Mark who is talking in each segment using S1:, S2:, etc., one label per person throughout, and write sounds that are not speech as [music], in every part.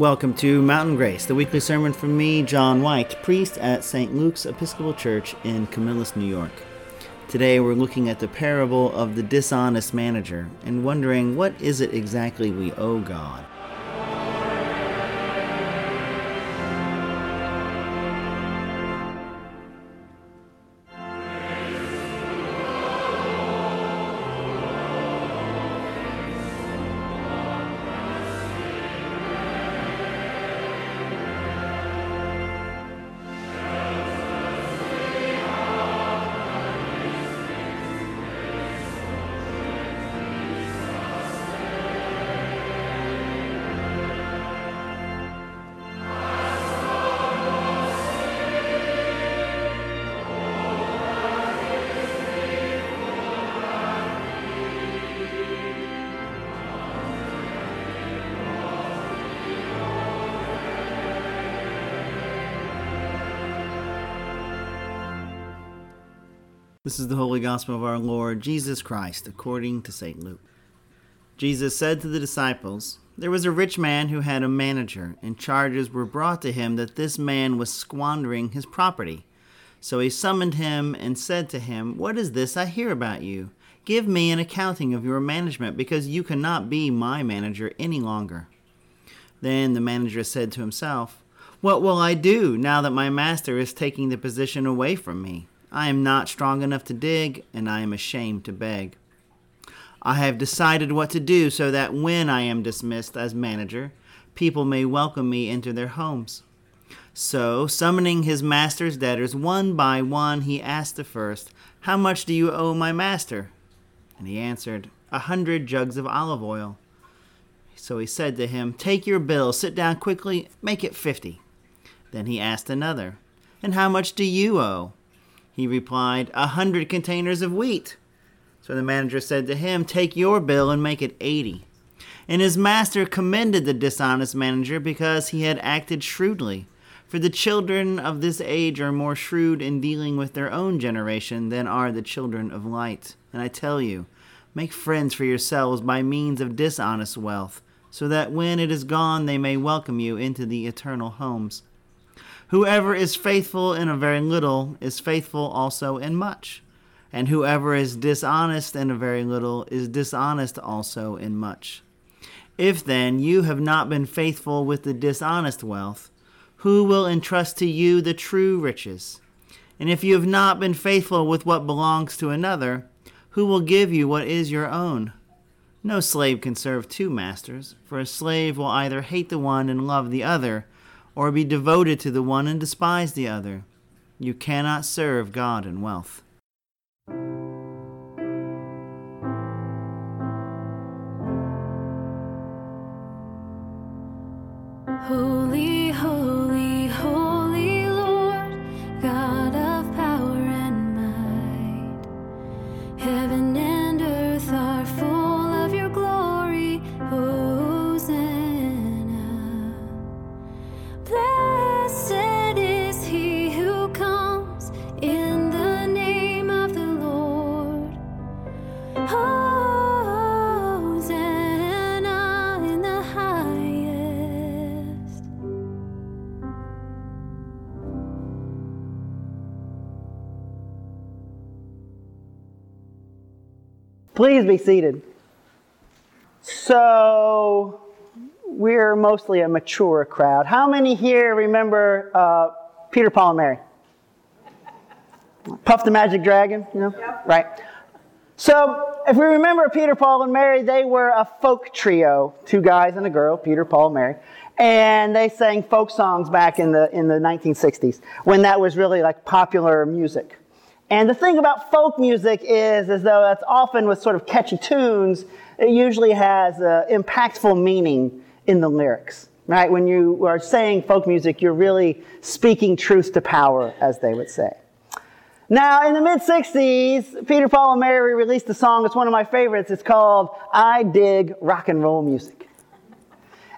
S1: Welcome to Mountain Grace, the weekly sermon from me, John White, priest at St. Luke's Episcopal Church in Camillus, New York. Today we're looking at the parable of the dishonest manager and wondering what is it exactly we owe God. This is the Holy Gospel of our Lord Jesus Christ, according to St. Luke. Jesus said to the disciples, There was a rich man who had a manager, and charges were brought to him that this man was squandering his property. So he summoned him and said to him, What is this I hear about you? Give me an accounting of your management, because you cannot be my manager any longer. Then the manager said to himself, What will I do now that my master is taking the position away from me? I am not strong enough to dig, and I am ashamed to beg. I have decided what to do so that when I am dismissed as manager, people may welcome me into their homes. So, summoning his master's debtors one by one, he asked the first, How much do you owe my master? And he answered, A hundred jugs of olive oil. So he said to him, Take your bill, sit down quickly, make it fifty. Then he asked another, And how much do you owe? He replied, A hundred containers of wheat. So the manager said to him, Take your bill and make it eighty. And his master commended the dishonest manager because he had acted shrewdly. For the children of this age are more shrewd in dealing with their own generation than are the children of light. And I tell you, make friends for yourselves by means of dishonest wealth, so that when it is gone they may welcome you into the eternal homes. Whoever is faithful in a very little is faithful also in much. And whoever is dishonest in a very little is dishonest also in much. If then you have not been faithful with the dishonest wealth, who will entrust to you the true riches? And if you have not been faithful with what belongs to another, who will give you what is your own? No slave can serve two masters, for a slave will either hate the one and love the other or be devoted to the one and despise the other. You cannot serve God and wealth.
S2: Please be seated. So, we're mostly a mature crowd. How many here remember uh, Peter, Paul, and Mary? Puff the Magic Dragon, you know? Right. So, if we remember Peter, Paul, and Mary, they were a folk trio, two guys and a girl, Peter, Paul, and Mary. And they sang folk songs back in the, in the 1960s when that was really like popular music. And the thing about folk music is, is though it's often with sort of catchy tunes, it usually has uh, impactful meaning in the lyrics, right? When you are saying folk music, you're really speaking truth to power, as they would say. Now, in the mid 60s, Peter, Paul, and Mary released a song. It's one of my favorites. It's called I Dig Rock and Roll Music.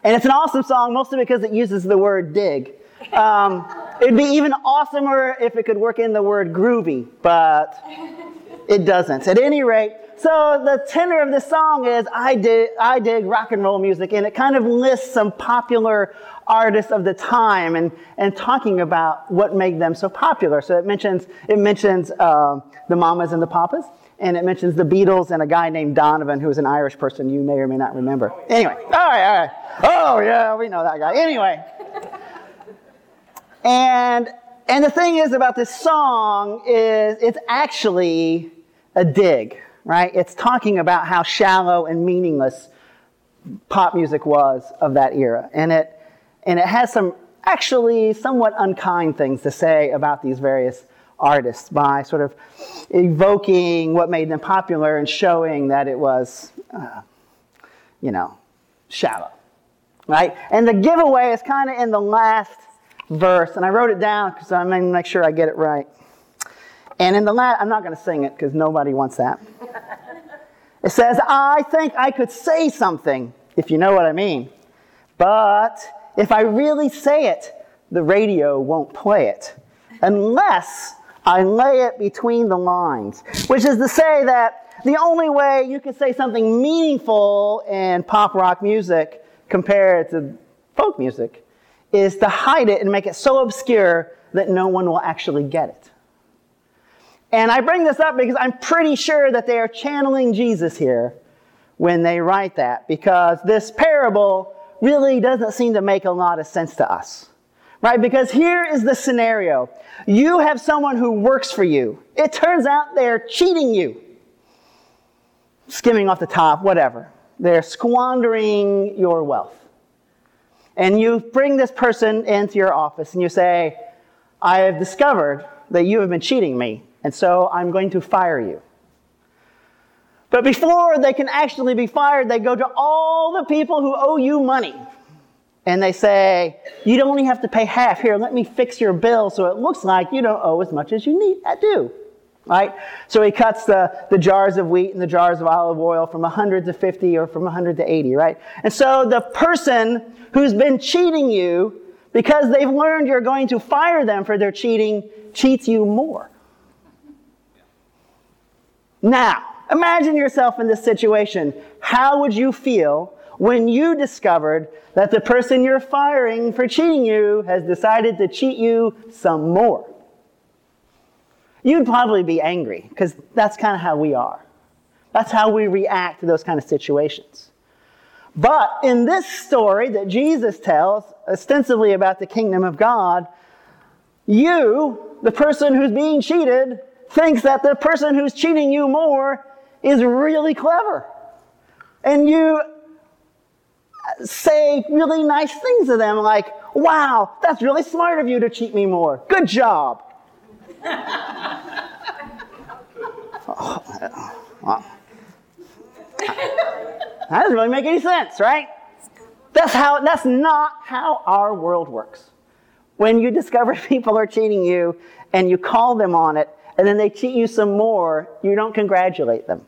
S2: And it's an awesome song, mostly because it uses the word dig. Um, it'd be even awesomer if it could work in the word groovy, but it doesn't. At any rate,
S1: So the tenor of this song is I dig, I dig rock and roll music, and it kind of lists some popular artists of the time and, and talking about what made them so popular. So it mentions, it mentions uh, the Mamas and the Papas, and it mentions the Beatles and a guy named Donovan, who is an Irish person you may or may not remember. Anyway, all right, all right. Oh, yeah, we know that guy. Anyway. And, and the thing is about this song is it's actually a dig, right? It's talking about how shallow and meaningless pop music was of that era. And it, and it has some actually somewhat unkind things to say about these various artists by sort of evoking what made them popular and showing that it was, uh, you know, shallow. Right? And the giveaway is kind of in the last verse, and I wrote it down because I'm going to make sure I get it right. And in the last, I'm not going to sing it because nobody wants that. [laughs] It says, I think I could say something, if you know what I mean. But if I really say it, the radio won't play it unless I lay it between the lines, which is to say that the only way you can say something meaningful in pop rock music compared to folk music is to hide it and make it so obscure that no one will actually get it. And I bring this up because I'm pretty sure that they are channeling Jesus here when they write that, because this parable really doesn't seem to make a lot of sense to us. Right? Because here is the scenario. You have someone who works for you. It turns out they're cheating you. Skimming off the top, whatever. They're squandering your wealth. And you bring this person into your office and you say, I have discovered that you have been cheating me, and so I'm going to fire you. But before they can actually be fired, they go to all the people who owe you money. And they say, You only have to pay half. Here, let me fix your bill so it looks like you don't owe as much as you need I do. Right? So he cuts the, the jars of wheat and the jars of olive oil from 100 to 50 or from 100 to 80, right? And so the person who's been cheating you because they've learned you're going to fire them for their cheating cheats you more. Now, imagine yourself in this situation. How would you feel when you discovered that the person you're firing for cheating you has decided to cheat you some more? You'd probably be angry because that's kind of how we are. That's how we react to those kind of situations. But in this story that Jesus tells, ostensibly about the kingdom of God, you, the person who's being cheated, thinks that the person who's cheating you more is really clever. And you uh, say really nice things to them like, wow, that's really smart of you to cheat me more. Good job. That doesn't really make any sense, right? That's how that's not how our world works. When you discover [laughs] people are cheating you and you call them on it and then they cheat you some more, you don't congratulate them.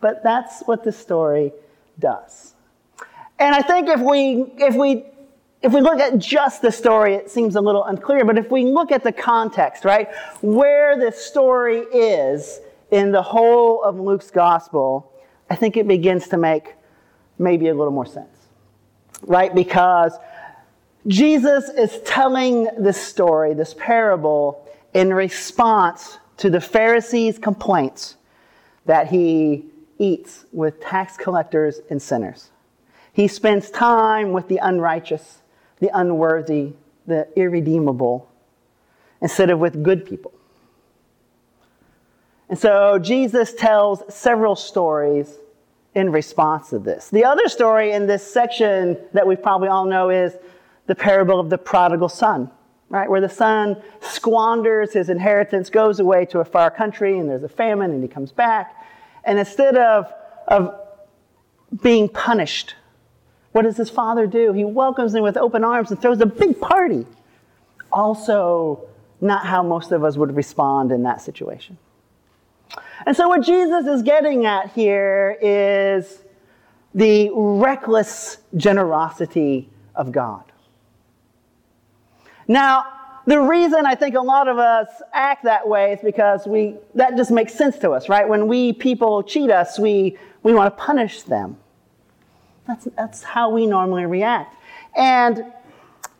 S1: But that's what the story does. And I think if we if we if we look at just the story, it seems a little unclear. But if we look at the context, right, where this story is in the whole of Luke's gospel, I think it begins to make maybe a little more sense, right? Because Jesus is telling this story, this parable, in response to the Pharisees' complaints that he eats with tax collectors and sinners. He spends time with the unrighteous the unworthy, the irredeemable, instead of with good people. And so Jesus tells several stories in response to this. The other story in this section that we probably all know is the parable of the prodigal son, right? Where the son squanders his inheritance, goes away to a far country, and there's a famine, and he comes back. And instead of, of being punished what does his father do? He welcomes him with open arms and throws a big party. Also, not how most of us would respond in that situation. And so, what Jesus is getting at here is the reckless generosity of God. Now, the reason I think a lot of us act that way is because we that just makes sense to us, right? When we people cheat us, we we want to punish them. That's that's how we normally react. And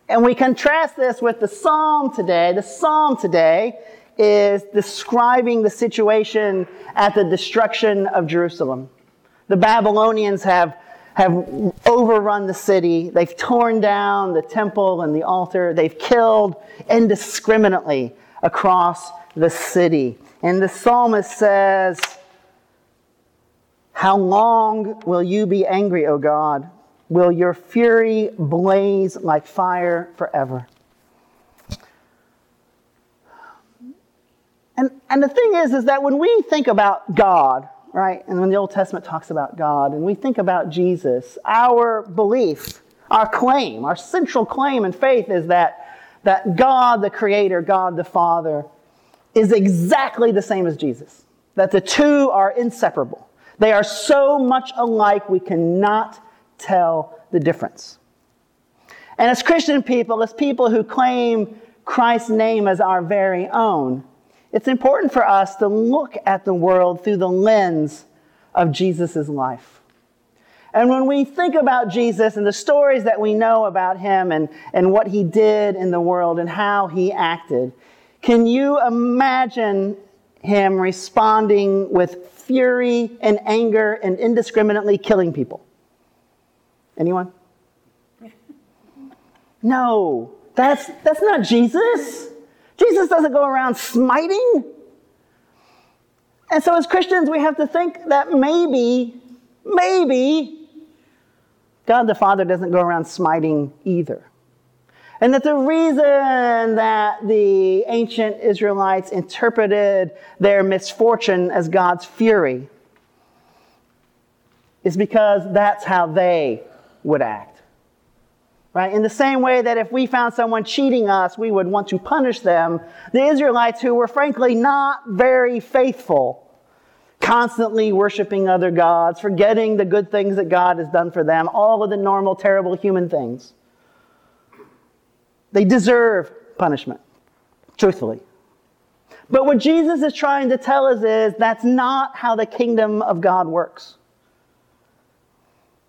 S1: and we contrast this with the psalm today. The psalm today is describing the situation at the destruction of Jerusalem. The Babylonians have have overrun the city. They've torn down the temple and the altar. They've killed indiscriminately across the city. And the psalmist says, How long will you be angry, O God? Will your fury blaze like fire forever? And, and the thing is, is that when we think about God, right? And when the Old Testament talks about God and we think about Jesus, our belief, our claim, our central claim in faith is that, that God the Creator, God the Father, is exactly the same as Jesus. That the two are inseparable. They are so much alike we cannot tell the difference. And as Christian people, as people who claim Christ's name as our very own, it's important for us to look at the world through the lens of Jesus' life. And when we think about Jesus and the stories that we know about him and, and what he did in the world and how he acted, can you imagine him responding with fury and anger and indiscriminately killing people? Anyone? [laughs] No, that's, that's not Jesus. Jesus doesn't go around smiting. And so, as Christians, we have to think that maybe, maybe, God the Father doesn't go around smiting either. And that the reason that the ancient Israelites interpreted their misfortune as God's fury is because that's how they would act. Right? In the same way that if we found someone cheating us, we would want to punish them, the Israelites, who were frankly not very faithful, constantly worshiping other gods, forgetting the good things that God has done for them, all of the normal, terrible human things, they deserve punishment, truthfully. But what Jesus is trying to tell us is that's not how the kingdom of God works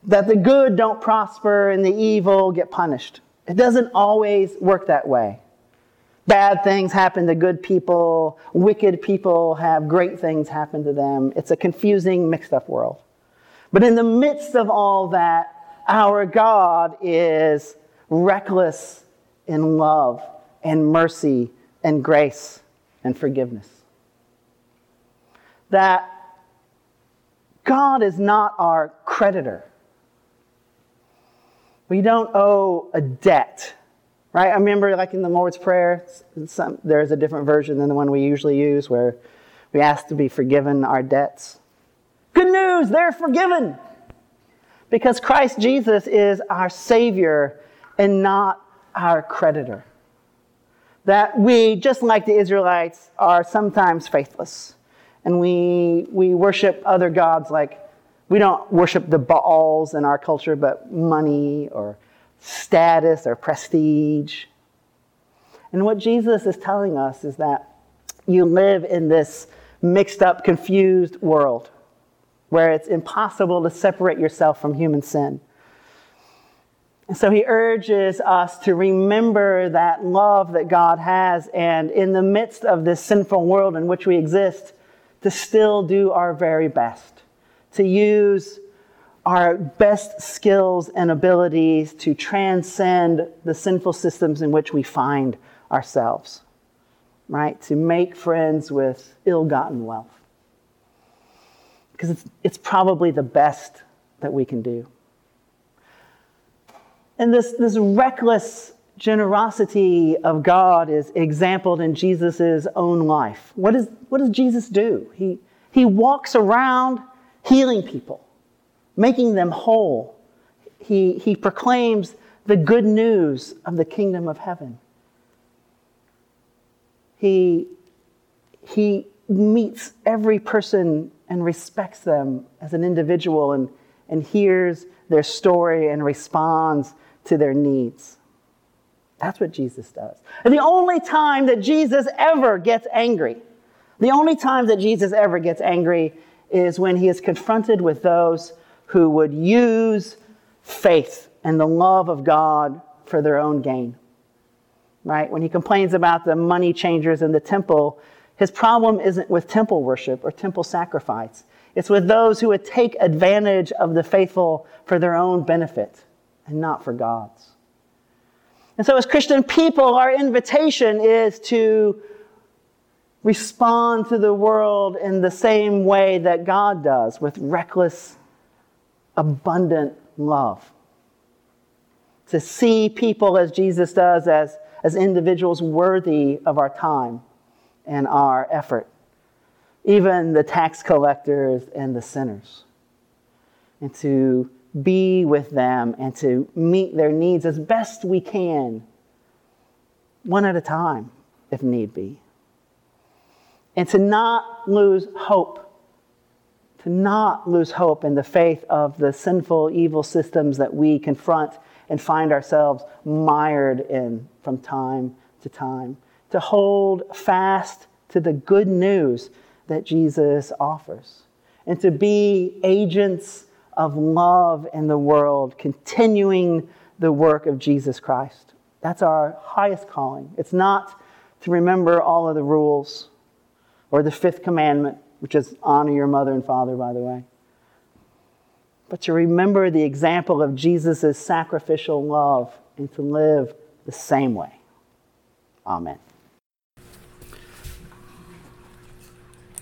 S1: that the good don't prosper and the evil get punished. It doesn't always work that way. Bad things happen to good people, wicked people have great things happen to them. It's a confusing, mixed up world. But in the midst of all that, our God is reckless in love and mercy and grace and forgiveness. That God is not our creditor. We don't owe a debt, right? I remember, like in the Lord's Prayer, some, there's a different version than the one we usually use where we ask to be forgiven our debts. Good news, they're forgiven because Christ Jesus is our Savior and not our creditor. That we, just like the Israelites, are sometimes faithless and we, we worship other gods like we don't worship the Baals in our culture, but money or status or prestige. And what Jesus is telling us is that you live in this mixed up, confused world where it's impossible to separate yourself from human sin. And so he urges us to remember that love that God has, and in the midst of this sinful world in which we exist, to still do our very best to use our best skills and abilities to transcend the sinful systems in which we find ourselves, right? To make friends with ill gotten wealth. Because it's, it's probably the best that we can do. And this, this reckless generosity of God is exampled in Jesus' own life. What, is, what does Jesus do? He, he walks around healing people, making them whole. He, he proclaims the good news of the kingdom of heaven. He, he meets every person and respects them as an individual and, and hears their story and responds to their needs. That's what Jesus does. And the only time that Jesus ever gets angry, the only time that Jesus ever gets angry is when he is confronted with those who would use faith and the love of God for their own gain. Right? When he complains about the money changers in the temple, his problem isn't with temple worship or temple sacrifice. It's with those who would take advantage of the faithful for their own benefit and not for God's. And so, as Christian people, our invitation is to respond to the world in the same way that God does, with reckless, abundant love. To see people as Jesus does, as, as individuals worthy of our time and our effort, even the tax collectors and the sinners. And to be with them and to meet their needs as best we can, one at a time, if need be. And to not lose hope, to not lose hope in the faith of the sinful, evil systems that we confront and find ourselves mired in from time to time. To hold fast to the good news that Jesus offers. And to be agents of love in the world, continuing the work of Jesus Christ. That's our highest calling. It's not to remember all of the rules or the fifth commandment, which is honor your mother and father, by the way, but to remember the example of Jesus' sacrificial love and to live the same way. Amen.